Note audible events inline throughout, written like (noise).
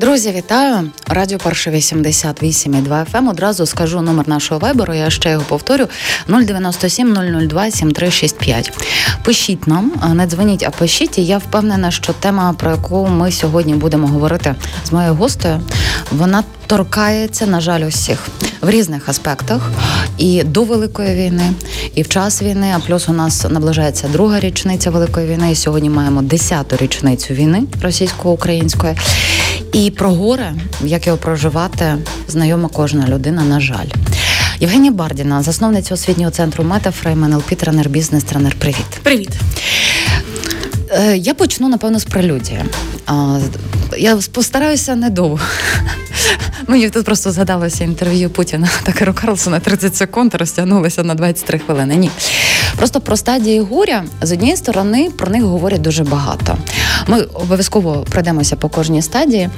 Друзі, вітаю! Радіо Перше 88,2 FM. Одразу скажу номер нашого вайберу. Я ще його повторю: 097 002 7365. Пишіть нам, не дзвоніть, а пишіть. І я впевнена, що тема, про яку ми сьогодні будемо говорити з моєю гостею, вона торкається, на жаль, усіх в різних аспектах. І до великої війни, і в час війни. А плюс у нас наближається друга річниця великої війни. І сьогодні маємо десяту річницю війни російсько-української. І про горе, як його проживати, знайома кожна людина, на жаль. Євгенія Бардіна, засновниця освітнього центру Метафрейм, НЛП, тренер бізнес, тренер. Привіт. Привіт. Е, я почну, напевно, з прелюдії. Я постараюся недовго. (laughs) Мені тут просто згадалося інтерв'ю Путіна (laughs) та Керу Карлсона 30 секунд розтягнулося на 23 хвилини. Ні. Просто про стадії горя з однієї сторони про них говорять дуже багато. Ми обов'язково пройдемося по кожній стадії.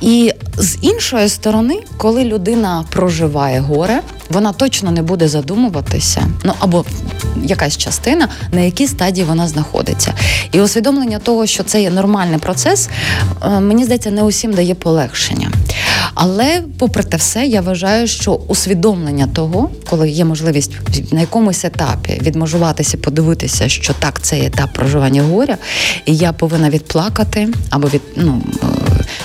І з іншої сторони, коли людина проживає горе, вона точно не буде задумуватися, ну або якась частина, на якій стадії вона знаходиться. І усвідомлення того, що це є нормальний процес, е, мені здається, не усім дає полегшення. Але, попри те все, я вважаю, що усвідомлення того, коли є можливість на якомусь етапі відмежуватися, подивитися, що так, це етап проживання горя, і я повинна відплакати або від ну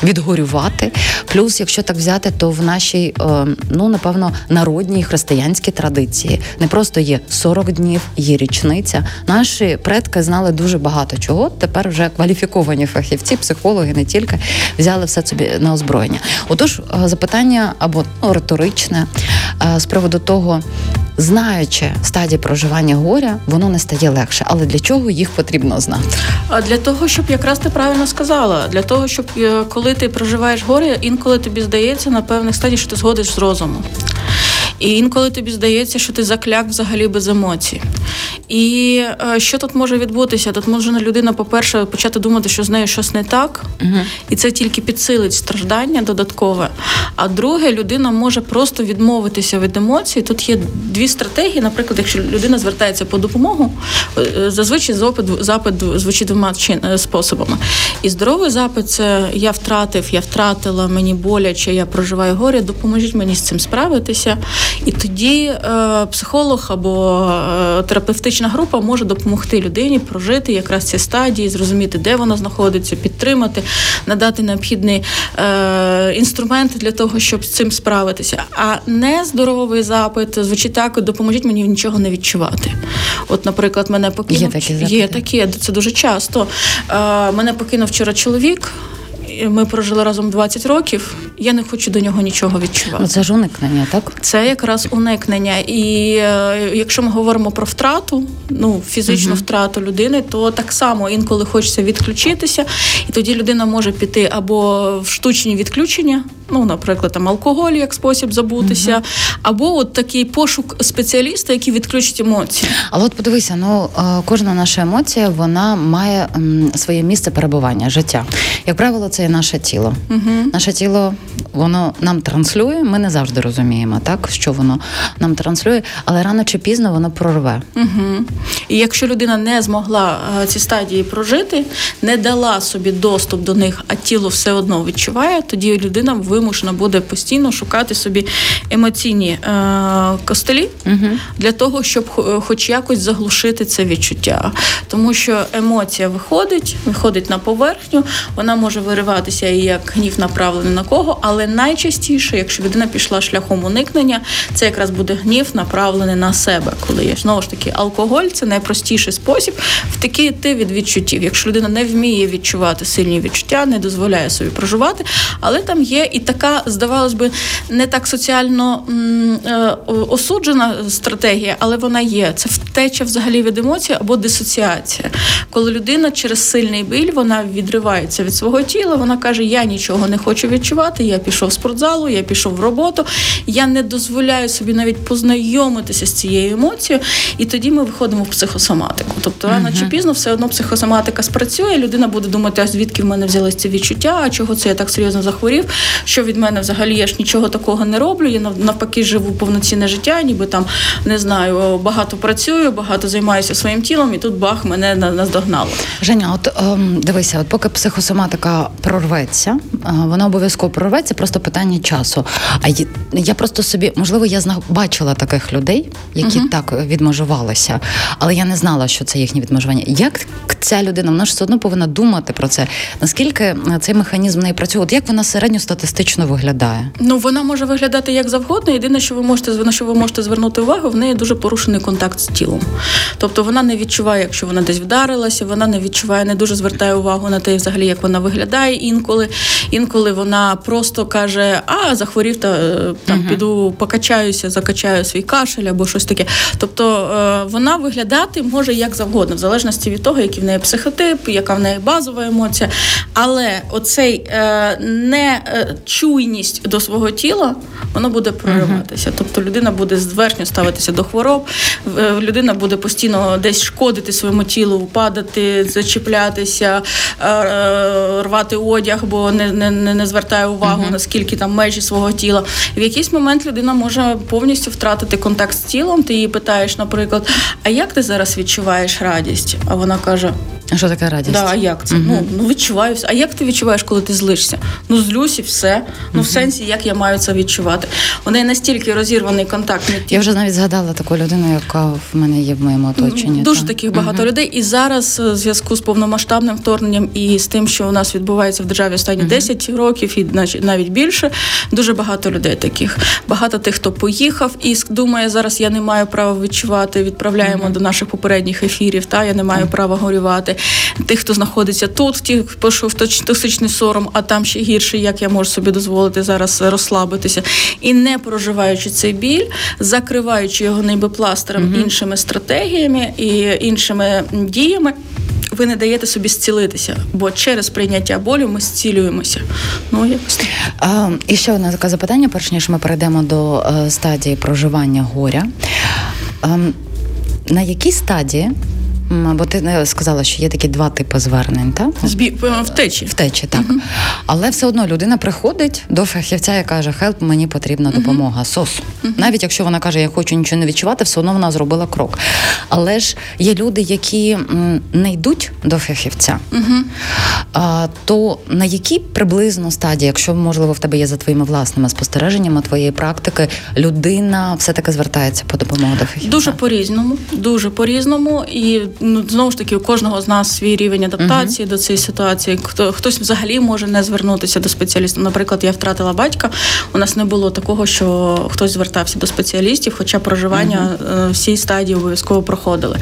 відгорювати. Плюс, якщо так взяти, то в нашій, е, ну напевно, народній християнській традиції не просто є 40 днів, є річниця. Наші предки знали дуже багато чого. Тепер вже кваліфіковані фахівці, психологи не тільки взяли все собі на озброєння. Отож, е, запитання або ну, риторичне е, з приводу того. Знаючи стадії проживання горя, воно не стає легше. Але для чого їх потрібно знати? А для того, щоб якраз ти правильно сказала, для того, щоб коли ти проживаєш горе, інколи тобі здається на певних стадіях, що ти згодиш з розумом. І інколи тобі здається, що ти закляк взагалі без емоцій. І е, що тут може відбутися? Тут може людина, по-перше, почати думати, що з нею щось не так, угу. і це тільки підсилить страждання додаткове. А друге, людина може просто відмовитися від емоцій. Тут є дві стратегії. Наприклад, якщо людина звертається по допомогу, е, зазвичай запит, запит звучить двома е, способами. І здоровий запит це я втратив, я втратила, мені боляче, я проживаю горе, допоможіть мені з цим справитися. І тоді е, психолог або е, терапевтична група може допомогти людині прожити якраз ці стадії, зрозуміти, де вона знаходиться, підтримати, надати необхідні е, інструменти для того, щоб з цим справитися. А нездоровий запит звучить так: допоможіть мені нічого не відчувати. От, наприклад, мене покинув є такі, є такі, це дуже часто. Е, Мене покинув вчора чоловік ми прожили разом 20 років. Я не хочу до нього нічого відчувати. Це ж уникнення, так? Це якраз уникнення. І е, якщо ми говоримо про втрату, ну фізичну угу. втрату людини, то так само інколи хочеться відключитися, і тоді людина може піти або в штучні відключення, ну, наприклад, там алкоголь як спосіб забутися, угу. або от такий пошук спеціаліста, який відключить емоції. Але от подивися, ну е, кожна наша емоція вона має своє місце перебування, життя. Як правило, це наше тіло. Угу. Наше тіло воно нам транслює. Ми не завжди розуміємо, так що воно нам транслює, але рано чи пізно воно прорве. Угу. І якщо людина не змогла е, ці стадії прожити, не дала собі доступ до них, а тіло все одно відчуває, тоді людина вимушена буде постійно шукати собі емоційні е, костелі угу. для того, щоб хоч якось заглушити це відчуття. Тому що емоція виходить, виходить на поверхню, вона може виривати відбуватися і як гнів направлений на кого, але найчастіше, якщо людина пішла шляхом уникнення, це якраз буде гнів направлений на себе. Коли є знову ж таки алкоголь, це найпростіший спосіб втекти від відчуттів. Якщо людина не вміє відчувати сильні відчуття, не дозволяє собі проживати, але там є і така, здавалось би, не так соціально е, осуджена стратегія, але вона є. Це втеча взагалі від емоцій або дисоціація, коли людина через сильний біль вона відривається від свого тіла вона каже: Я нічого не хочу відчувати, я пішла. Пішов в спортзалу, я пішов в роботу. Я не дозволяю собі навіть познайомитися з цією емоцією, і тоді ми виходимо в психосоматику. Тобто рано чи пізно все одно психосоматика спрацює. Людина буде думати, а звідки в мене взялись ці відчуття, а чого це я так серйозно захворів, що від мене взагалі я ж нічого такого не роблю. Я навпаки живу повноцінне життя, ніби там не знаю, багато працюю, багато займаюся своїм тілом, і тут бах мене наздогнало. Женя, от ем, дивися, от поки психосоматика прорветься, е, вона обов'язково прорветься, просто питання часу. А я просто собі, можливо, я бачила таких людей, які uh так відмежувалися, але я не знала, що це їхнє відмежування. Як ця людина, вона ж все одно повинна думати про це. Наскільки е, цей механізм не працює? От як вона середньостатистично виглядає? Ну вона може виглядати як завгодно. Єдине, що ви можете на що ви можете звернути увагу, в неї дуже порушений контакт з тілом. Тобто вона не відчуває, якщо вона десь вдарилася, вона не відчуває, не дуже звертає увагу на те, взагалі, як вона виглядає інколи. Інколи вона просто каже: А, захворів, та е, там uh піду покачаюся, закачаю свій кашель або щось таке. Тобто е, вона виглядати може як завгодно, в залежності від того, який в неї психотип, яка в неї базова емоція. Але оцей е, нечуйність до свого тіла воно буде прориватися. Uh Тобто людина буде зверхньо ставитися до хвороб, людина буде постійно десь шкодити своєму тілу, падати, зачіплятися, рвати одяг, бо не не, не звертає увагу, наскільки там межі свого тіла. В якийсь момент людина може повністю втратити контакт з тілом. Ти її питаєш, наприклад, а як ти зараз відчуваєш радість? А вона каже: а що таке радість? Да, а як це? Uh-huh. Ну ну відчуваю. А як ти відчуваєш, коли ти злишся? Ну злюсь і все. Ну uh-huh. в сенсі, як я маю це відчувати. У неї настільки розірваний контакт. Я вже навіть згадала таку людину, яка в мене є в моєму оточенні. Дуже та? таких багато uh-huh. людей. І зараз е, в зв'язку з повномасштабним вторгненням і з тим, що у нас відбувається в державі останні 10 років, і навіть більше. Дуже багато людей таких. Багато тих, хто поїхав і думає, зараз я не маю права відчувати. Відправляємо до наших попередніх ефірів. Та я не маю права горювати тих, хто знаходиться тут, ті пішов токсичний сором, а там ще гірше, як я можу собі дозволити зараз розслабитися, і не проживаючи цей біль, закриваючи його ніби пластером угу. іншими стратегіями і іншими діями. Ви не даєте собі зцілитися, бо через прийняття болю ми зцілюємося. Ну якось а, і ще одне таке запитання, перш ніж ми перейдемо до е, стадії проживання горя. А, ем, на якій стадії Бо ти не сказала, що є такі два типи звернень, так? Збі... Е, втечі. Втечі, так. uh Але все одно людина приходить до фахівця і каже, хелп, мені потрібна допомога. uh Сос. uh Навіть якщо вона каже, я хочу нічого не відчувати, все одно вона зробила крок. Але ж є люди, які не йдуть до фахівця, а, то на якій приблизно стадії, якщо можливо в тебе є за твоїми власними спостереженнями твоєї практики, людина все-таки звертається по допомогу до фахівця? Дуже по-різному, дуже по-різному. І ну знову ж таки у кожного з нас свій рівень адаптації uh-huh. до цієї ситуації. Хто хтось взагалі може не звернутися до спеціаліста. Наприклад, я втратила батька. У нас не було такого, що хтось звертався до спеціалістів, хоча проживання uh-huh. всі стадії обов'язково проходили.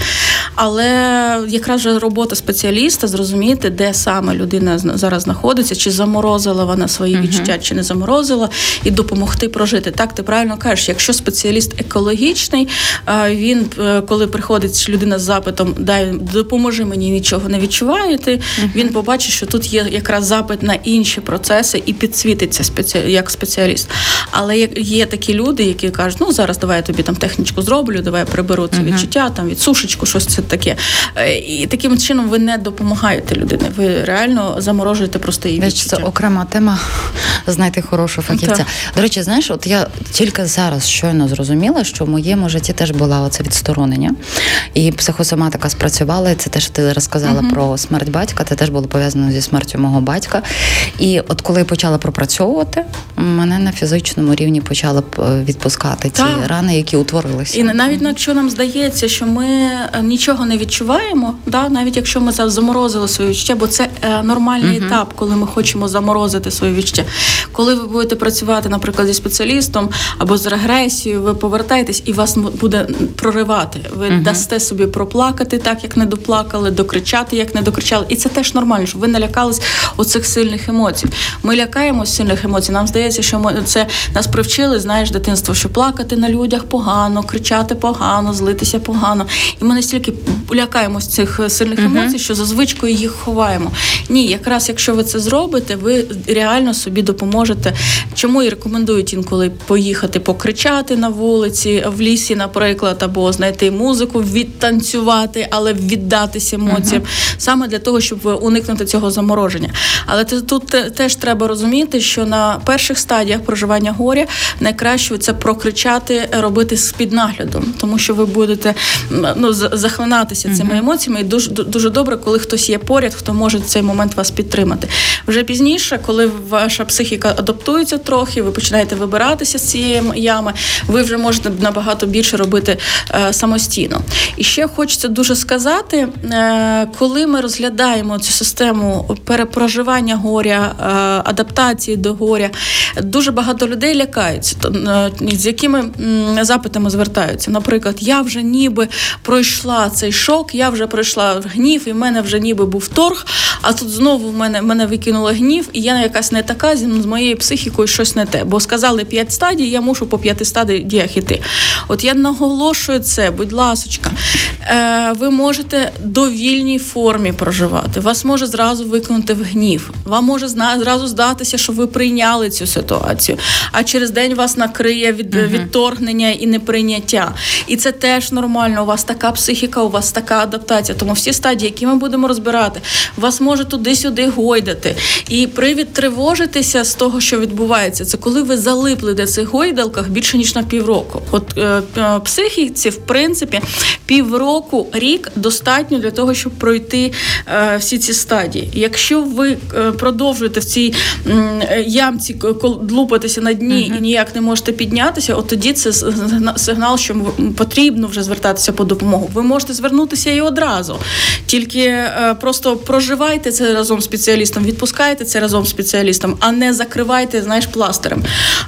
Але якраз вже робота спеціаліста зрозуміти, де саме людина зараз знаходиться, чи заморозила вона свої uh-huh. відчуття, чи не заморозила, і допомогти прожити. Так ти правильно кажеш, якщо спеціаліст екологічний, він е, коли приходить людина з запитом дай допоможи мені нічого не відчуваєте. Uh-huh. Він побачить, що тут є якраз запит на інші процеси і підсвітиться спеці... як спеціаліст. Але є такі люди, які кажуть, ну зараз давай я тобі там технічку зроблю, давай я приберу це uh-huh. відчуття, там від сушечку, щось це таке. Е, і таким чином ви не допомагаєте людині. Ви реально заморожуєте просто її відчуття. Це окрема тема знайти хорошого фахівця. Так. До речі, знаєш, от я тільки зараз щойно зрозуміла, що в моєму житті теж була оце відсторонення, і психосоматика спрацювала. Це теж ти розказала uh-huh. про смерть батька. Це теж було пов'язано зі смертю мого батька. І от коли я почала пропрацьовувати, мене на фізичному рівні почали відпускати ці так. рани, які утворилися. І навіть якщо нам здається, що ми е, нічого не відчуваємо, да, навіть якщо ми заморозили своє відчуття, бо це е, нормальний uh-huh. етап, коли ми хочемо заморозити своє відчуття. Коли ви будете працювати, наприклад, зі спеціалістом або з регресією, ви повертаєтесь і вас буде проривати. Ви uh-huh. дасте собі проплакати так, як не доплакали, докричати, як не докричали. І це теж нормально, щоб ви налякались оцих сильних емоцій. Ми лякаємось сильних емоцій. Нам здається. що ми це нас привчили, знаєш, дитинство, що плакати на людях погано, кричати погано, злитися погано. І ми настільки лякаємось цих сильних емоцій, що за звичкою їх ховаємо. Ні, якраз якщо ви це зробите, ви реально собі допоможете. Чому і рекомендують інколи поїхати покричати на вулиці, в лісі, наприклад, або знайти музику, відтанцювати, але віддатися емоціям, саме для того, щоб уникнути цього замороження. Але тут теж треба розуміти, що на перших стадіях проживання горя найкраще це прокричати, робити з під наглядом, тому що ви будете ну захлинатися цими емоціями. І дуже дуже добре, коли хтось є поряд, хто може в цей момент вас підтримати. Вже пізніше, коли ваша психіка адаптується трохи, ви починаєте вибиратися з цієї ями, ви вже можете набагато більше робити е, самостійно. І ще хочеться дуже сказати, е, коли ми розглядаємо цю систему перепроживання горя, е, адаптації до горя, дуже багато людей лякаються, е, з якими запитами звертаються. Наприклад, я вже ніби пройшла цей шок, я вже пройшла гнів, і в мене вже ніби був торг. А тут знову в мене мене викинуло гнів, і я якась не така з моєю психікою щось не те. Бо сказали п'ять стадій, я мушу по п'яти стадіях іти. От я наголошую це, будь ласочка, ви можете довільній формі проживати. Вас може зразу викинути в гнів. Вам може зразу здатися, що ви прийняли цю ситуацію. А через день вас накриє від uh відторгнення і неприйняття. І це теж нормально. У вас така психіка, у вас така адаптація. Тому всі стадії, які ми будемо розбирати, вас може туди-сюди гойдати. І привід тривожитися з того, що відбувається, це коли ви залипли до цих гойдалках більше ніж на півроку. От е, е, психіці, в принципі, півроку, рік достатньо для того, щоб пройти е, всі ці стадії. Якщо ви е, продовжуєте в цій е, ямці лупатися на дні uh-huh. і ніяк не можете піднятися, от тоді це сигнал, що потрібно вже звертатися по допомогу. Ви можете звернутися і одразу, тільки просто проживайте це разом з спеціалістом, відпускайте це разом з спеціалістом, а не закривайте, знаєш, пластирем.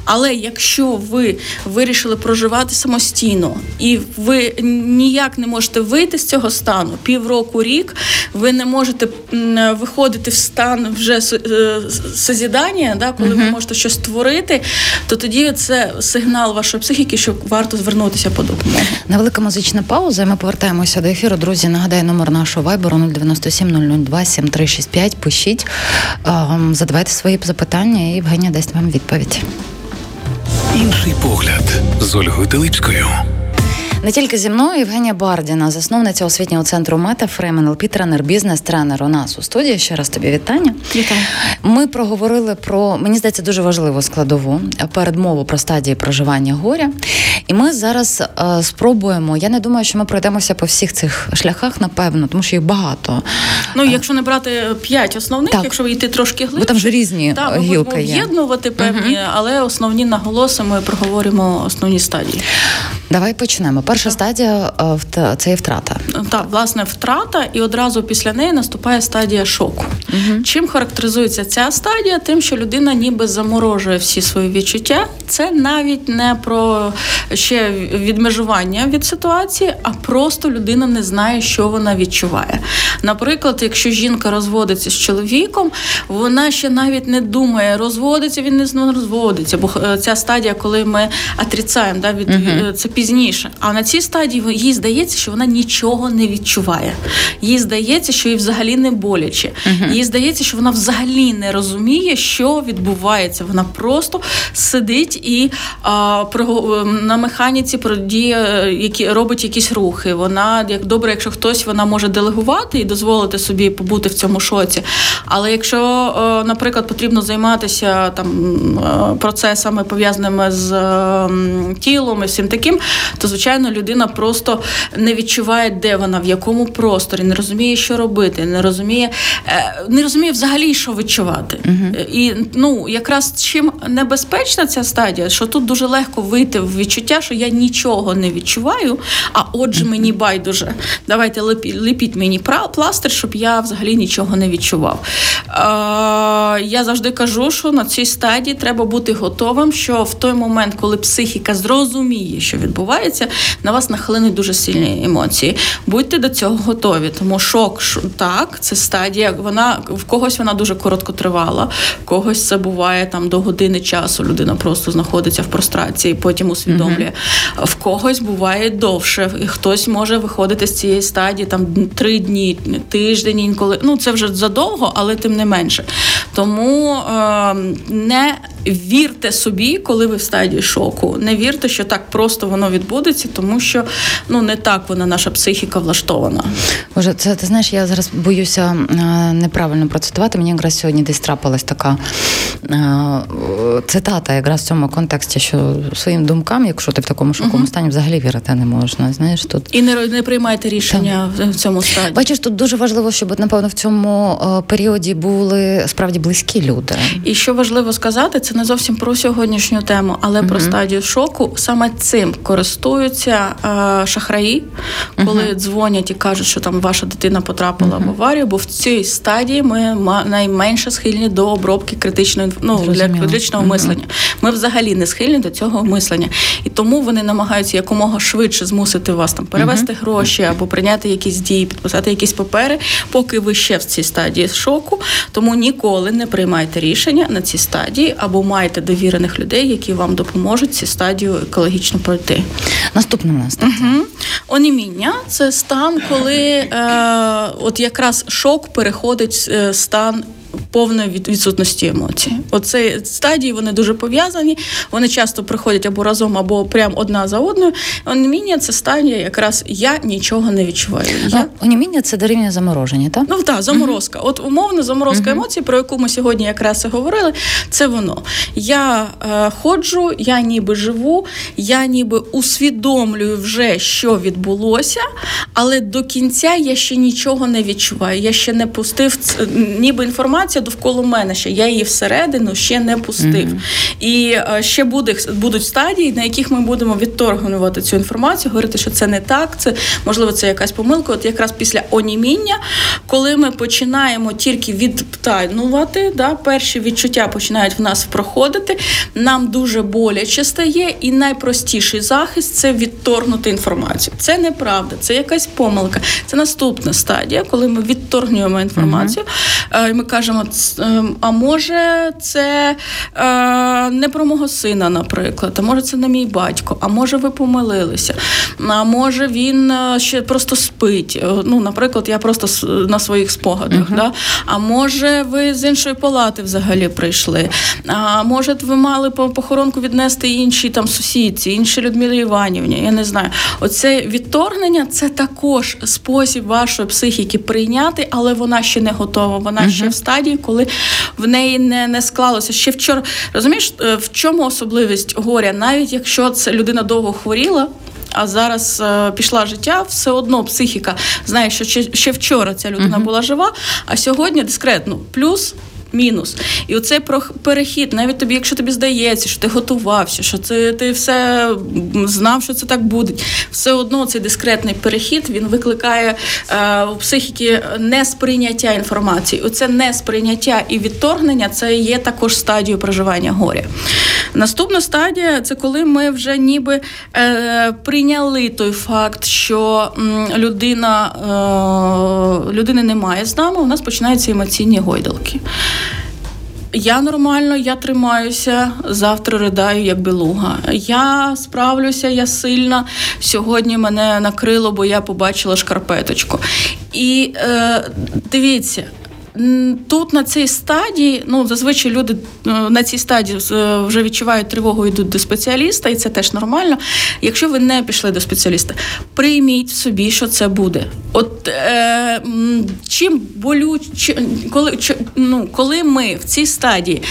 Але якщо ви вирішили проживати самостійно і ви ніяк не можете вийти з цього стану півроку, рік, ви не можете виходити в стан вже е, созідання, да, коли uh-huh. ви можете щось створити, то тоді це сигнал вашої психіки, що варто звернутися по допомогу. Невелика музична пауза. Ми повертаємося до ефіру. Друзі, нагадаю номер нашого вайберу 097 002 7365. Пишіть, ем, задавайте свої запитання, і Євгенія дасть вам відповідь. Інший погляд з Ольгою Теличкою. Не тільки зі мною Євгенія Бардіна, засновниця освітнього центру Метафрейм, НЛП, тренер, бізнес-тренер у нас у студії. Ще раз тобі вітання. Вітаю. Ми проговорили про мені здається дуже важливу складову передмову про стадії проживання горя. І ми зараз е, спробуємо. Я не думаю, що ми пройдемося по всіх цих шляхах, напевно, тому що їх багато. Ну, якщо не брати п'ять основних, так. якщо йти трошки глибше, Бо там ж різні так, гілки ми будемо об'єднувати певні, uh але основні наголоси ми проговоримо основні стадії. Давай почнемо. Перша так. стадія е, це є втрата. Так, власне, втрата, і одразу після неї наступає стадія шоку. Угу. Чим характеризується ця стадія? Тим, що людина ніби заморожує всі свої відчуття. Це навіть не про ще відмежування від ситуації, а просто людина не знає, що вона відчуває. Наприклад, якщо жінка розводиться з чоловіком, вона ще навіть не думає, розводиться він не розводиться, бо е, ця стадія, коли ми отрицаємо, да, від угу. це пізніше. А на цій стадії їй здається, що вона нічого не відчуває. Їй здається, що їй взагалі не боляче. Uh-huh. Їй здається, що вона взагалі не розуміє, що відбувається. Вона просто сидить і а, про, на механіці продіє, які робить якісь рухи. Вона як добре, якщо хтось вона може делегувати і дозволити собі побути в цьому шоці. Але якщо, наприклад, потрібно займатися там процесами пов'язаними з тілом і всім таким, то звичайно людина просто не відчуває, де вона, в якому просторі, не розуміє, що робити, не розуміє, е, не розуміє взагалі, що відчувати. uh І ну якраз чим небезпечна ця стадія, що тут дуже легко вийти в відчуття, що я нічого не відчуваю, а отже, мені байдуже. Давайте лепіть мені пластир, щоб я взагалі нічого не відчував. Е, Я завжди кажу, що на цій стадії треба бути готовим, що в той момент, коли психіка зрозуміє, що відбувається відбувається, на вас нахлинуть дуже сильні емоції. будьте до цього готові. Тому шок так, це стадія. Вона в когось вона дуже коротко тривала, в когось це буває там до години часу. Людина просто знаходиться в прострації, потім усвідомлює. Mm-hmm. В когось буває довше, і хтось може виходити з цієї стадії там три дні, тиждень, інколи. Ну це вже задовго, але тим не менше. Тому е, не вірте собі, коли ви в стадії шоку. Не вірте, що так просто воно відбудеться, тому що ну не так вона наша психіка влаштована. Боже, це ти знаєш, я зараз боюся е, неправильно процитувати. Мені якраз сьогодні десь трапилась така е, цитата, якраз в цьому контексті, що своїм думкам, якщо ти в такому шоковому uh-huh. стані, взагалі вірити не можна. Знаєш, тут і не не приймайте рішення так. в цьому стані. Бачиш, тут дуже важливо, щоб напевно в цьому е, періоді були справді близькі люди. І що важливо сказати, це не зовсім про сьогоднішню тему, але uh-huh. про стадію шоку. Саме цим користуються е, шахраї, коли uh-huh. дзвонять і кажуть, що там ваша дитина потрапила в аварію, бо в цій стадії ми найменше схильні до обробки критичної ну, для критичного мислення. Ми взагалі не схильні до цього мислення, і тому вони намагаються якомога швидше змусити вас там перевести гроші або прийняти якісь дії, підписати якісь папери, поки ви ще в цій стадії шоку. Тому ніколи не приймайте рішення на цій стадії або майте довірених людей, які вам допоможуть ці стадію екологічно пройти. Наступне нас угу. оніміння це стан, коли е, от якраз шок переходить в стан повної відсутності емоцій. Оце стадії вони дуже пов'язані. Вони часто приходять або разом, або прямо одна за одною. Оніміння це стадія, якраз я нічого не відчуваю. Я... Ну, оніміння це дорівнює замороження, так? Ну так, заморозка. От умовно заморозка uh-huh. емоцій, про яку ми сьогодні якраз і говорили. Це воно. Я е, ходжу, я ніби живу, я ніби усвідомлюю вже, що відбулося, але до кінця я ще нічого не відчуваю. Я ще не пустив ніби інформація довкола мене ще. Я її всередину ще не пустив. Mm-hmm. І е, ще буде, будуть стадії, на яких ми будемо відторгнувати цю інформацію, говорити, що це не так, це можливо це якась помилка. От якраз після оніміння, коли ми починаємо тільки відтайнувати, да, перші відчуття починають в нас проходити, нам дуже боляче стає, і найпростіший захист це відторгнути інформацію. Це неправда, це якась помилка. Це наступна стадія, коли ми відторгнуємо інформацію. Mm-hmm. і Ми кажемо, Ем, а може, це е, не про мого сина, наприклад, а може, це не мій батько, а може, ви помилилися, а може він е, ще просто спить. Е, ну, Наприклад, я просто на своїх спогадах. Uh-huh. Да? А може, ви з іншої палати взагалі прийшли? А може, ви мали похоронку віднести іншій там сусідці, іншій Людмилі Іванівні? Я не знаю. Оце відторгнення це також спосіб вашої психіки прийняти, але вона ще не готова. Вона uh-huh. ще в стадії, коли в неї не не склалося. Ще вчора розумієш, е, в чому особливість горя, навіть якщо це людина довго хворіла. А зараз е, пішла життя, все одно психіка знає, що ще, ще вчора ця людина uh-huh. була жива, а сьогодні дискретно плюс мінус. І оцей перехід, навіть тобі, якщо тобі здається, що ти готувався, що це ти все знав, що це так буде. Все одно цей дискретний перехід він викликає е, у психіки несприйняття інформації. Оце несприйняття і відторгнення це є також стадією проживання горя. Наступна стадія це коли ми вже ніби е, прийняли той факт, що людина е, людини немає з нами. У нас починаються емоційні гойдалки. Я нормально, я тримаюся, завтра ридаю, як білуга. Я справлюся, я сильна. Сьогодні мене накрило, бо я побачила шкарпеточку. І е, дивіться, Тут на цій стадії, ну зазвичай люди е, на цій стадії е, вже відчувають тривогу, йдуть до спеціаліста, і це теж нормально. Якщо ви не пішли до спеціаліста, прийміть собі, що це буде. От е, чим болюче, коли ну, коли ми в цій стадії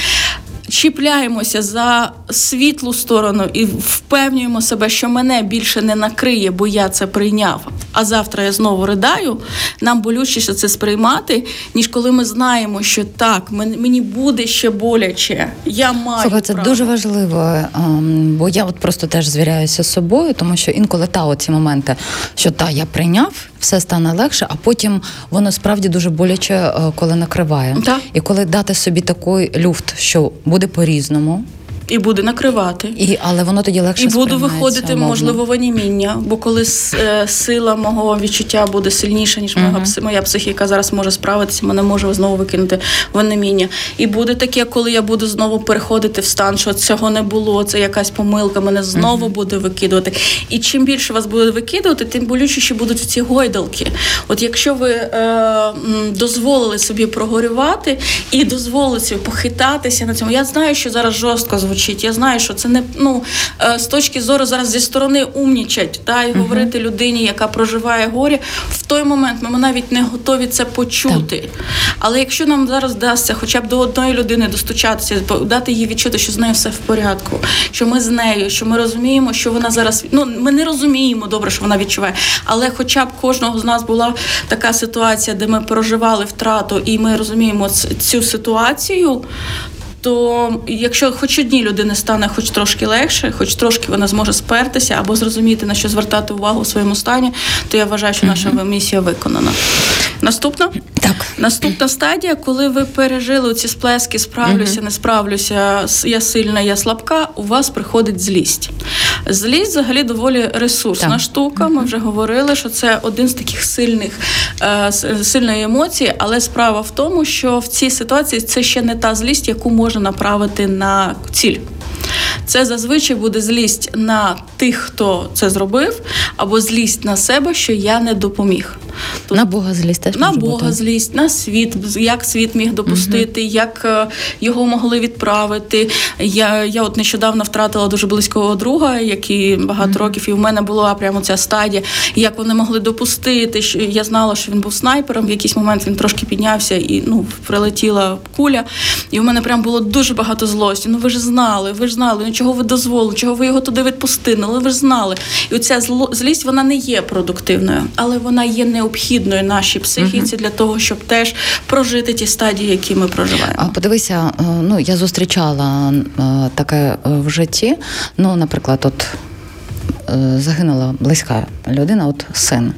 чіпляємося за світлу сторону і впевнюємо себе, що мене більше не накриє, бо я це прийняв. А завтра я знову ридаю. Нам болючіше це сприймати, ніж коли ми знаємо, що так, мені буде ще боляче. Я маю Слухай, це право. дуже важливо, ем, бо я от просто теж звіряюся з собою, тому що інколи та оці моменти, що та я прийняв, все стане легше, а потім воно справді дуже боляче, е, коли накриває. Так. І коли дати собі такий люфт, що буде по-різному. І буде накривати. І, Але воно тоді легше І буду виходити, умовно. можливо, в оніміння, бо коли с- е, сила мого відчуття буде сильніша, ніж моя, пси- моя психіка зараз може справитися, мене може знову викинути в оніміння. І буде таке, коли я буду знову переходити в стан, що цього не було, це якась помилка, мене знову буде викидувати. І чим більше вас буде викидувати, тим болючіші будуть ці гойдалки. От якщо ви е, дозволили собі прогорювати і дозволили собі похитатися на цьому, я знаю, що зараз жорстко звучить. Я знаю, що це не ну е, з точки зору зараз зі сторони умнічать та і говорити людині, яка проживає горі, в той момент ми навіть не готові це почути. Але якщо нам зараз вдасться хоча б до одної людини достучатися, дати їй відчути, що з нею все в порядку, що ми з нею, що ми розуміємо, що вона зараз ну ми не розуміємо добре, що вона відчуває, але хоча б кожного з нас була така ситуація, де ми проживали втрату, і ми розуміємо цю ситуацію. То якщо хоч одній людини стане хоч трошки легше, хоч трошки вона зможе спертися або зрозуміти на що звертати увагу у своєму стані, то я вважаю, що наша місія виконана. Наступна Так. Наступна стадія, коли ви пережили ці сплески, справлюся, не справлюся, я сильна, я слабка, у вас приходить злість. Злість взагалі доволі ресурсна Так. штука. Ми вже говорили, що це один з таких сильних е, сильної емоції, але справа в тому, що в цій ситуації це ще не та злість, яку можна направити на ціль. Це зазвичай буде злість на тих, хто це зробив, або злість на себе, що я не допоміг. Тут На Бога злість теж на Бога бути. злість, на світ, як світ міг допустити, як е, його могли відправити. Я, я от нещодавно втратила дуже близького друга, який багато років, і в мене була прямо ця стадія, як вони могли допустити. що Я знала, що він був снайпером. В якийсь момент він трошки піднявся і ну, прилетіла куля. І в мене прям було дуже багато злості. Ну ви ж знали, ви ж знали, ну чого ви дозволили, чого ви його туди відпустили, ну ви ж знали. І оця злість вона не є продуктивною, але вона є необхідною нашій психіці для того, щоб теж прожити ті стадії, які ми проживаємо. А подивися, е, ну я зустрічала е, таке е, в житті. Ну, наприклад, от загинула близька людина, от син.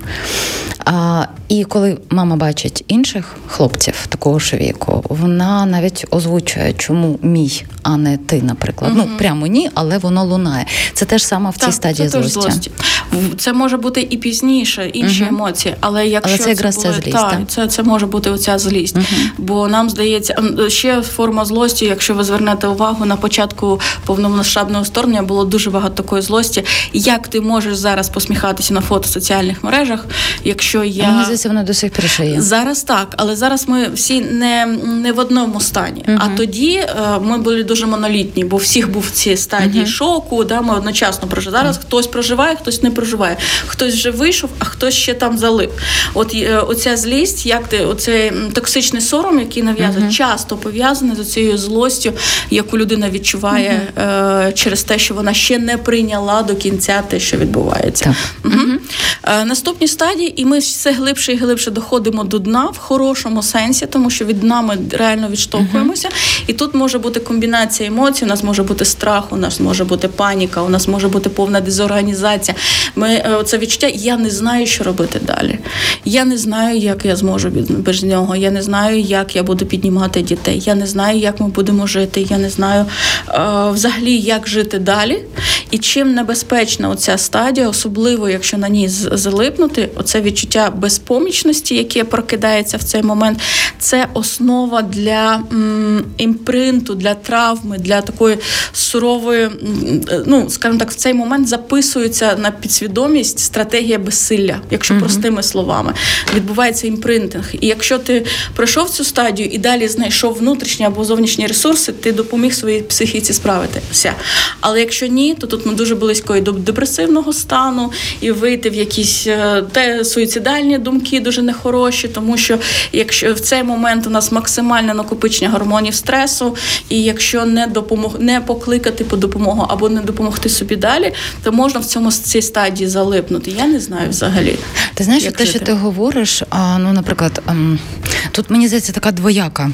А, і коли мама бачить інших хлопців такого ж віку, вона навіть озвучує, чому мій, а не ти, наприклад. Ну прямо ні, але воно лунає. Це теж саме в цій стадії це злості. злості. Це може бути і пізніше, інші Мгм. емоції, але якщо Але це якраз були, ця злість, так, так? це, це може бути оця злість. Бо нам здається, м, ще форма злості, якщо ви звернете увагу на початку повномасштабного вторгнення, було дуже багато такої злості. Як ти можеш зараз посміхатися на фото в соціальних мережах, якщо я Мені здається, воно до сих пір ще є. Зараз так, але зараз ми всі не, не в одному стані. А тоді е, ми були дуже монолітні, бо всіх був в цій стадії шоку. Да, ми одночасно проживали. Зараз хтось проживає, хтось не проживає. Хтось вже вийшов, а хтось ще там залип. От е, оця злість, як ти, оцей токсичний сором, який нав'язує, часто пов'язаний з цією злостю, яку людина відчуває е, через те, що вона ще не прийняла до кінця те, що відбувається. Е, Наступні стадії, і ми все глибше і глибше доходимо до дна в хорошому сенсі, тому що від дна ми реально відштовхуємося. І тут може бути комбінація емоцій. У нас може бути страх, у нас може бути паніка, у нас може бути повна дезорганізація. Ми е, це відчуття. Я не знаю, що робити далі. Я не знаю, як я зможу без нього. Я не знаю, як я буду піднімати дітей. Я не знаю, як ми будемо жити. Я не знаю е, взагалі, як жити далі. І чим небезпечна оця стадія, особливо якщо на ній залипнути, оце відчуття безпомічності, яке прокидається в цей момент, це основа для імпринту, для травми, для такої сурової, ну скажімо так, в цей момент записується на підсвідомість стратегія безсилля, якщо простими словами. Відбувається імпринтинг. І якщо ти пройшов цю стадію і далі знайшов внутрішні або зовнішні ресурси, ти допоміг своїй психіці справитися. Але якщо ні, то тут ми дуже близько і до депресивного стану, і вийти в якісь е, те суїцидальні думки дуже нехороші, тому що якщо в цей момент у нас максимальне накопичення гормонів стресу, і якщо не допомог не покликати по допомогу або не допомогти собі далі, то можна в цьому цій стадії залипнути. Я не знаю взагалі. Ти знаєш, те, що ти говориш, а, ну, наприклад, ем, тут мені здається така двояка.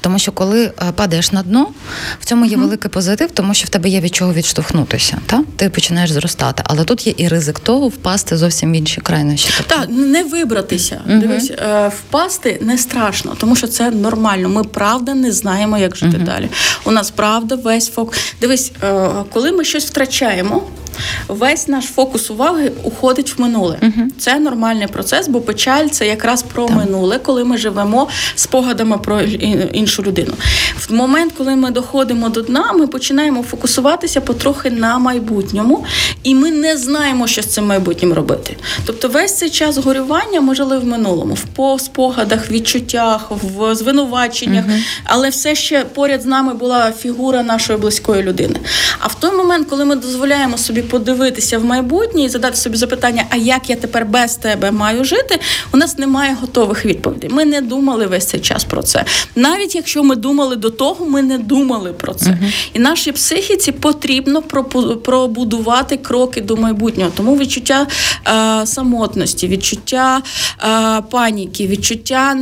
Тому що коли е, падаєш на дно, в цьому є великий позитив, тому що в тебе є від чого відштовхнутися. Та? Ти починаєш зростати. Але тут є і ризик того впасти зовсім в інші крайнощі. Тобто... Так, не вибратися. uh Дивись, е, впасти не страшно, тому що це нормально. Ми правда не знаємо, як жити uh далі. У нас правда весь фок. Дивись, е, коли ми щось втрачаємо весь наш фокус уваги уходить в минуле. Угу. Це нормальний процес, бо печаль це якраз про так. минуле, коли ми живемо спогадами про іншу людину. В момент, коли ми доходимо до дна, ми починаємо фокусуватися потрохи на майбутньому, і ми не знаємо, що з цим майбутнім робити. Тобто, весь цей час горювання ми жили в минулому, в спогадах, відчуттях, в звинуваченнях, угу. але все ще поряд з нами була фігура нашої близької людини. А в той момент, коли ми дозволяємо собі подивитися в майбутнє і задати собі запитання, а як я тепер без тебе маю жити, у нас немає готових відповідей. Ми не думали весь цей час про це. Навіть якщо ми думали до того, ми не думали про це. Uh-huh. І нашій психіці потрібно пробудувати кроки до майбутнього. Тому відчуття е, самотності, відчуття е, паніки, відчуття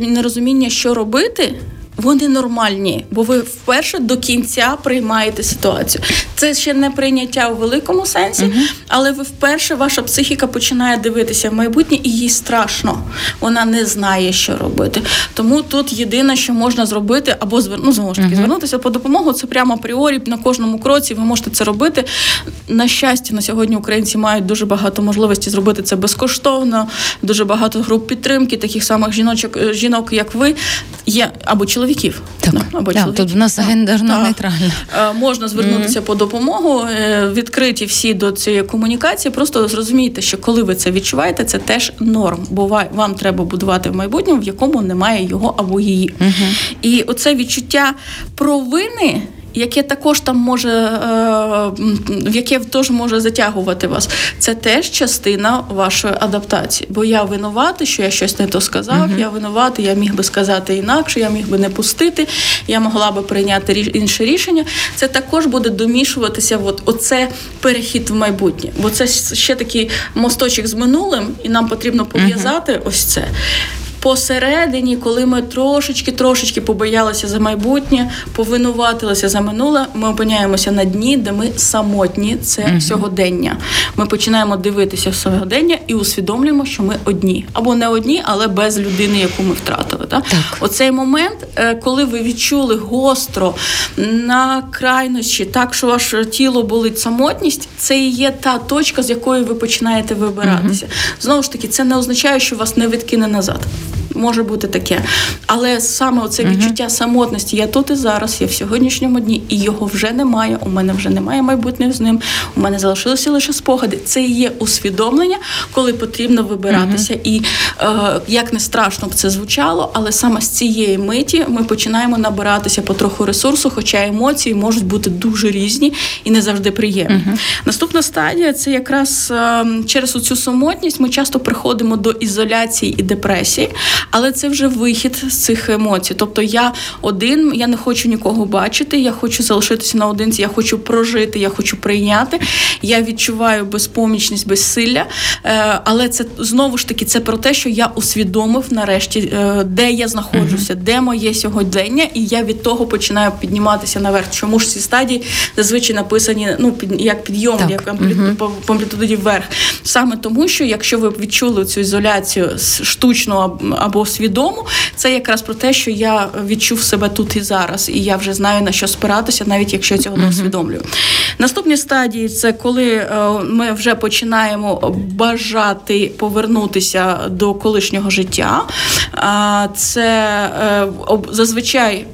нерозуміння, що робити вони нормальні, бо ви вперше до кінця приймаєте ситуацію. Це ще не прийняття у великому сенсі, угу. але ви вперше ваша психіка починає дивитися в майбутнє, і їй страшно. Вона не знає, що робити. Тому тут єдине, що можна зробити, або ну, знову ж таки, угу. звернутися по допомогу. Це прямо апріорі на кожному кроці. Ви можете це робити. На щастя, на сьогодні українці мають дуже багато можливості зробити це безкоштовно. Дуже багато груп підтримки, таких самих жіночок, жінок, як ви, є або чоловік чоловіків. Так, ну, або так, Тут в нас гендерно нейтрально. Е, можна звернутися mm-hmm. по допомогу, е, відкриті всі до цієї комунікації. Просто зрозумійте, що коли ви це відчуваєте, це теж норм. Бо вам треба будувати в майбутньому, в якому немає його або її. Mm-hmm. І оце відчуття провини яке також там може, е, в яке теж може затягувати вас, це теж частина вашої адаптації. Бо я винуватий, що я щось не то сказав, uh-huh. я винуватий, я міг би сказати інакше, я міг би не пустити, я могла би прийняти інше рішення. Це також буде домішуватися. От оце перехід в майбутнє, бо це ще такий мосточок з минулим, і нам потрібно пов'язати uh-huh. ось це посередині, коли ми трошечки-трошечки побоялися за майбутнє, повинуватилися за минуле, ми опиняємося на дні, де ми самотні. Це uh сьогодення. Ми починаємо дивитися в сьогодення і усвідомлюємо, що ми одні або не одні, але без людини, яку ми втратили. Так? так. Оцей момент, е, коли ви відчули гостро на крайнощі, так що ваше тіло болить самотність, це і є та точка, з якої ви починаєте вибиратися. uh Знову ж таки, це не означає, що вас не відкине назад може бути таке. Але саме оце відчуття uh-huh. самотності, я тут і зараз, я в сьогоднішньому дні, і його вже немає. У мене вже немає майбутнього з ним. У мене залишилися лише спогади. Це і є усвідомлення, коли потрібно вибиратися. Uh-huh. І е, як не страшно б це звучало, але саме з цієї миті ми починаємо набиратися потроху ресурсу, хоча емоції можуть бути дуже різні і не завжди приємні. Uh-huh. Наступна стадія це якраз е, через цю самотність. Ми часто приходимо до ізоляції і депресії але це вже вихід з цих емоцій. Тобто я один, я не хочу нікого бачити, я хочу залишитися наодинці, я хочу прожити, я хочу прийняти. Я відчуваю безпомічність, безсилля. Е, але це знову ж таки це про те, що я усвідомив нарешті, е, де я знаходжуся, де моє сьогодення, і я від того починаю підніматися наверх. Чому ж ці стадії зазвичай написані ну під як підйом, так. як амплітуді вверх. Саме тому, що якщо ви відчули цю ізоляцію штучну або свідому, це якраз про те, що я відчув себе тут і зараз, і я вже знаю на що спиратися, навіть якщо цього не усвідомлюю. Наступні стадії це коли е, ми вже починаємо бажати повернутися до колишнього життя. Це е, зазвичай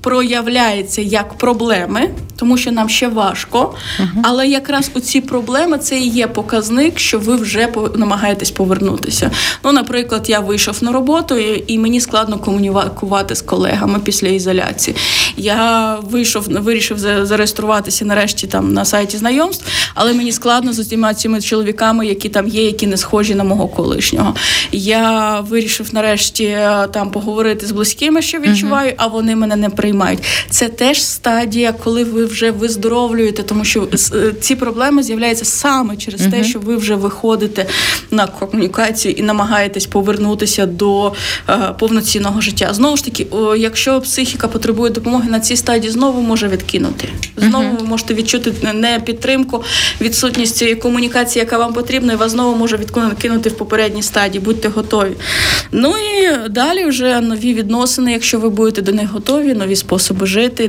проявляється як проблеми, тому що нам ще важко. Але якраз у ці проблеми це і є показник, що ви вже намагаєтесь повернутися. Ну, наприклад, я вийшов на роботу, і мені складно комунікувати з колегами після ізоляції. Я вийшов, вирішив зареєструватися нарешті там на сайті знайомств, але мені складно з усіма цими чоловіками, які там є, які не схожі на мого колишнього. Я вирішив нарешті е, там поговорити з близькими, що відчуваю, а вони мене не приймають. Це теж стадія, коли ви вже виздоровлюєте, тому що е, ці проблеми з'являються саме через те, що ви вже виходите на комунікацію і намагаєтесь повернутися до е, повноцінного життя. Знову ж таки, якщо психіка потребує допомоги на цій стадії, знову може відкинути. Знову ви можете відчути не підтримку, відсутність цієї комунікації, яка вам потрібна, і вас знову може відкинути в попередній стадії. Будьте готові. Ну і далі вже нові відносини, якщо ви будете до них готові, нові способи жити,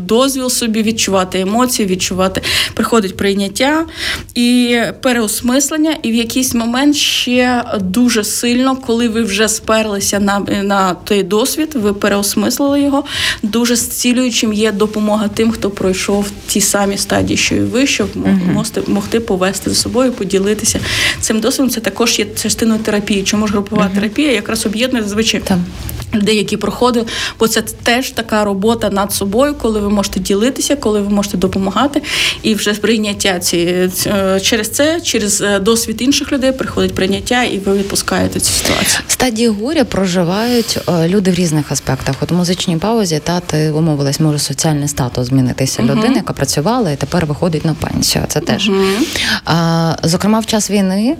дозвіл собі відчувати емоції, відчувати, приходить прийняття і переосмислення, і в якийсь момент ще дуже сильно, коли ви вже сперлися на на той досвід, ви переосмислили його. Дуже зцілюючим є допомога тим, хто пройшов ті самі стадії, що і ви, щоб uh-huh. могти повести за собою, поділитися цим досвідом. Це також є частиною терапії. Чому ж групова uh-huh. терапія якраз об'єднує зазвичай людей, які проходили, бо це теж така робота над собою, коли ви можете ділитися, коли ви можете допомагати, і вже прийняття ці е, через це, через е, досвід інших людей приходить прийняття, і ви відпускаєте цю ситуацію. Стадії горя проживають е, люди в різних аспектах. От у музичній паузі та ти умовилась, може соціальний статус змінитися uh-huh. людини, яка працювала і тепер виходить на пенсію. Це теж uh-huh. а, зокрема в час війни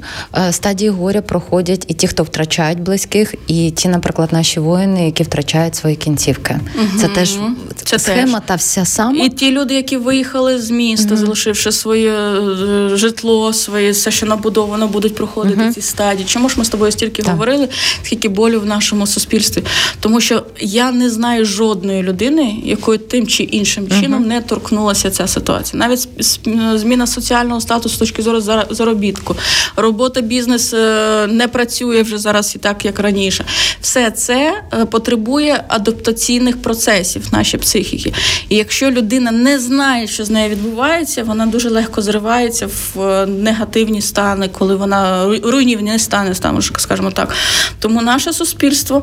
стадії горя проходять і ті, хто втрачають близьких, і ті, наприклад, наші воїни, які втрачають свої кінцівки. Угу. Це теж це схема теж. та вся сама. І ті люди, які виїхали з міста, угу. залишивши своє е, житло, своє все, що набудовано, будуть проходити угу. ці стадії. Чому ж ми з тобою стільки так. говорили? Скільки болю в нашому суспільстві? Тому що я не знаю жодної людини, якою тим чи іншим чином не торкнулася ця ситуація. Навіть зміна соціального статусу з точки зору заробітку, робота бізнес е, не працює вже зараз і так, як раніше. Все це Е, потребує адаптаційних процесів в нашій психіки. І якщо людина не знає, що з нею відбувається, вона дуже легко зривається в е, негативні стани, коли вона руйнівні стани, скажімо так. Тому наше суспільство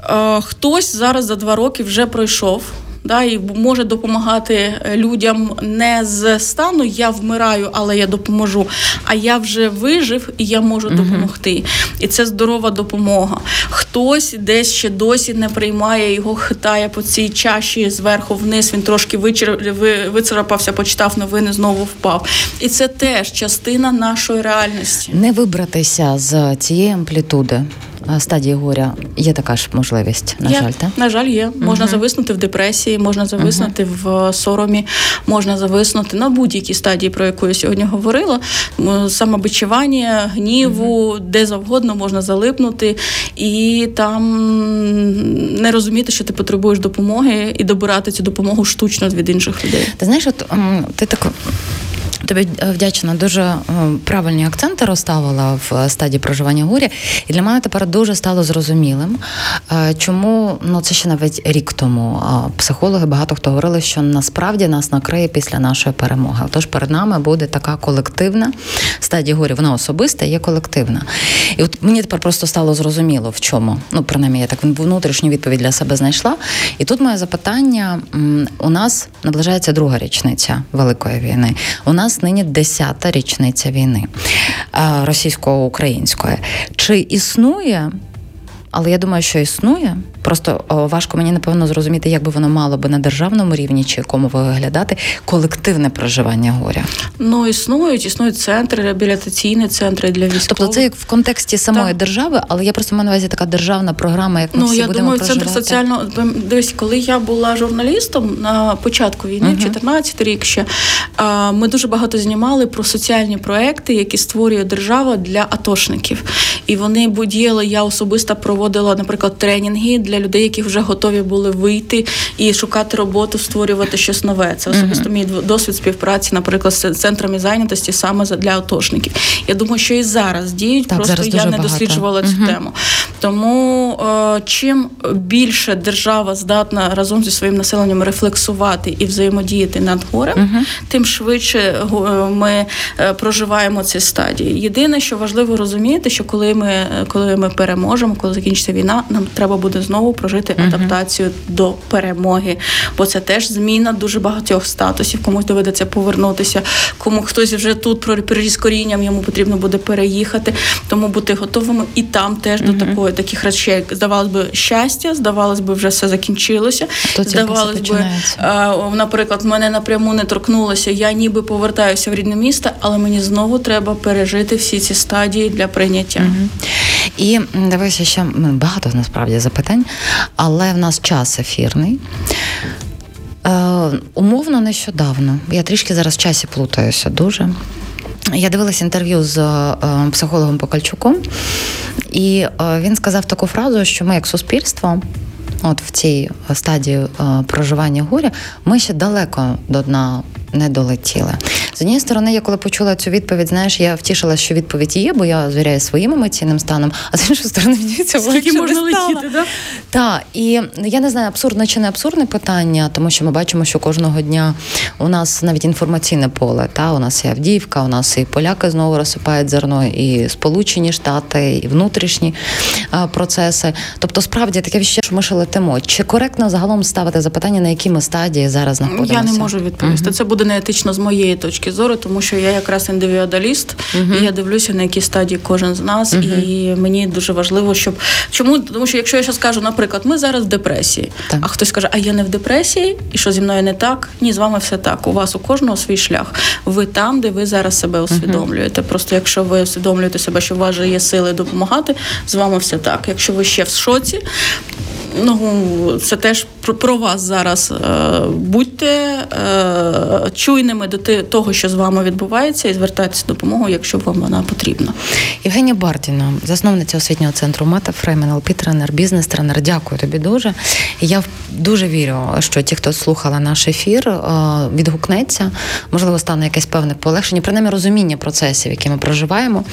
е, хтось зараз за два роки вже пройшов да, і може допомагати е, людям не з стану Я вмираю, але я допоможу. А я вже вижив і я можу допомогти. І це здорова допомога. Хтось десь ще досі не приймає його, хитає по цій чаші зверху вниз. Він трошки вичер... вицарапався, почитав новини, знову впав. І це теж частина нашої реальності. Не вибратися з цієї амплітуди. Е, стадії горя є така ж можливість. На є. жаль, так? на жаль, є. Можна uh зависнути в депресії, можна зависнути uh в соромі, можна зависнути на будь-якій стадії, про яку я сьогодні говорила. Самобичування, гніву, uh де завгодно можна залипнути і там не розуміти, що ти потребуєш допомоги, і добирати цю допомогу штучно від інших людей. Ти знаєш, от ти так Тобі е, вдячна, дуже е, правильні акценти розставила в е, стадії проживання горя. І для мене тепер дуже стало зрозумілим, чому ну це ще навіть рік тому психологи багато хто говорили, що насправді нас накриє після нашої перемоги. Тож перед нами буде така колективна стадія горя. Вона особиста, є колективна. І от мені тепер просто стало зрозуміло, в чому. Ну, принаймні, я так внутрішню відповідь для себе знайшла. І тут моє запитання: у нас наближається друга річниця Великої війни. У нас нині 10-та річниця війни російсько-української. Чи існує? Але я думаю, що існує Просто важко мені напевно зрозуміти, як би воно мало би на державному рівні чи якому виглядати колективне проживання горя. Ну існують, існують центри, реабілітаційні центри для військових. Тобто це як в контексті самої так. держави, але я просто маю на увазі така державна програма, як ми ну, всі я будемо думаю, проживати. центр соціального дивись, коли я була журналістом на початку війни, uh-huh. 14 рік ще ми дуже багато знімали про соціальні проекти, які створює держава для атошників, і вони буділи. Я особисто проводила, наприклад, тренінги для людей, які вже готові були вийти і шукати роботу, створювати щось нове. Це особисто мій досвід співпраці, наприклад, з центрами зайнятості саме для атошників. Я думаю, що і зараз діють, так, просто зараз я не багато. досліджувала цю тему. Тому е, чим більше держава здатна разом зі своїм населенням рефлексувати і взаємодіяти над горем, тим швидше е, ми е, проживаємо ці стадії. Єдине, що важливо розуміти, що коли ми коли ми переможемо, коли закінчиться війна, нам треба буде знову знову прожити адаптацію до перемоги. Бо це теж зміна дуже багатьох статусів. Комусь доведеться повернутися, кому хтось вже тут про корінням, йому потрібно буде переїхати. Тому бути готовими і там теж до такої таких речей. Здавалось би, щастя, здавалось би, вже все закінчилося. То тільки здавалось би, починається. е, наприклад, мене напряму не торкнулося. Я ніби повертаюся в рідне місто, але мені знову треба пережити всі ці стадії для прийняття. І дивися, ще багато насправді запитань, але в нас час ефірний. Е, умовно нещодавно. Я трішки зараз в часі плутаюся дуже. Я дивилася інтерв'ю з е, психологом Покальчуком, і е, він сказав таку фразу, що ми, як суспільство, от в цій стадії е, проживання горя, ми ще далеко до дна не долетіли. З однієї сторони, я коли почула цю відповідь, знаєш, я втішилася, що відповідь є, бо я звіряю своїм емоційним станом, а з іншої сторони, (laughs) мені це Скільки можна не стало. летіти, да? Так, і я не знаю, абсурдне чи не абсурдне питання, тому що ми бачимо, що кожного дня у нас навіть інформаційне поле. Та у нас і Авдіївка, у нас і поляки знову розсипають зерно, і Сполучені Штати, і внутрішні а, процеси. Тобто, справді таке відчуття, що ми ще летимо. Чи коректно загалом ставити запитання, на якій ми стадії зараз знаходимося? Я не можу відповісти. Це буде неетично з моєї точки зору, тому що я якраз індивідуаліст, і я дивлюся на які стадії кожен з нас, і мені дуже важливо, щоб чому тому, що якщо я зараз скажу, наприклад, ми зараз в депресії, Так. а хтось каже, а я не в депресії, і що зі мною не так? Ні, з вами все так. У вас у кожного свій шлях. Ви там, де ви зараз себе усвідомлюєте. Просто якщо ви усвідомлюєте себе, що у вас же є сили допомагати, з вами все так. Якщо ви ще в шоці. Ну, це теж про, вас зараз. Е, будьте е, чуйними до того, що з вами відбувається, і звертайтеся допомогою, якщо вам вона потрібна. Євгенія Бардіна, засновниця освітнього центру Метафрейм, НЛП тренер, бізнес-тренер. Дякую тобі дуже. Я дуже вірю, що ті, хто слухала наш ефір, е, відгукнеться, можливо, стане якесь певне полегшення, принаймні розуміння процесів, які ми проживаємо.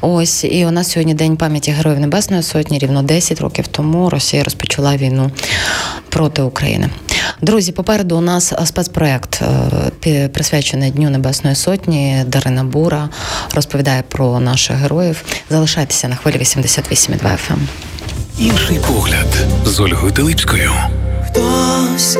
Ось і у нас сьогодні день пам'яті Героїв Небесної Сотні. Рівно 10 років тому Росія розпочала війну проти України. Друзі, попереду у нас е, спецпроект е, присвячений Дню Небесної Сотні. Дарина Бура розповідає про наших героїв. Залишайтеся на хвилі 88,2 FM. Інший погляд з Ольгою Телипською. Хтось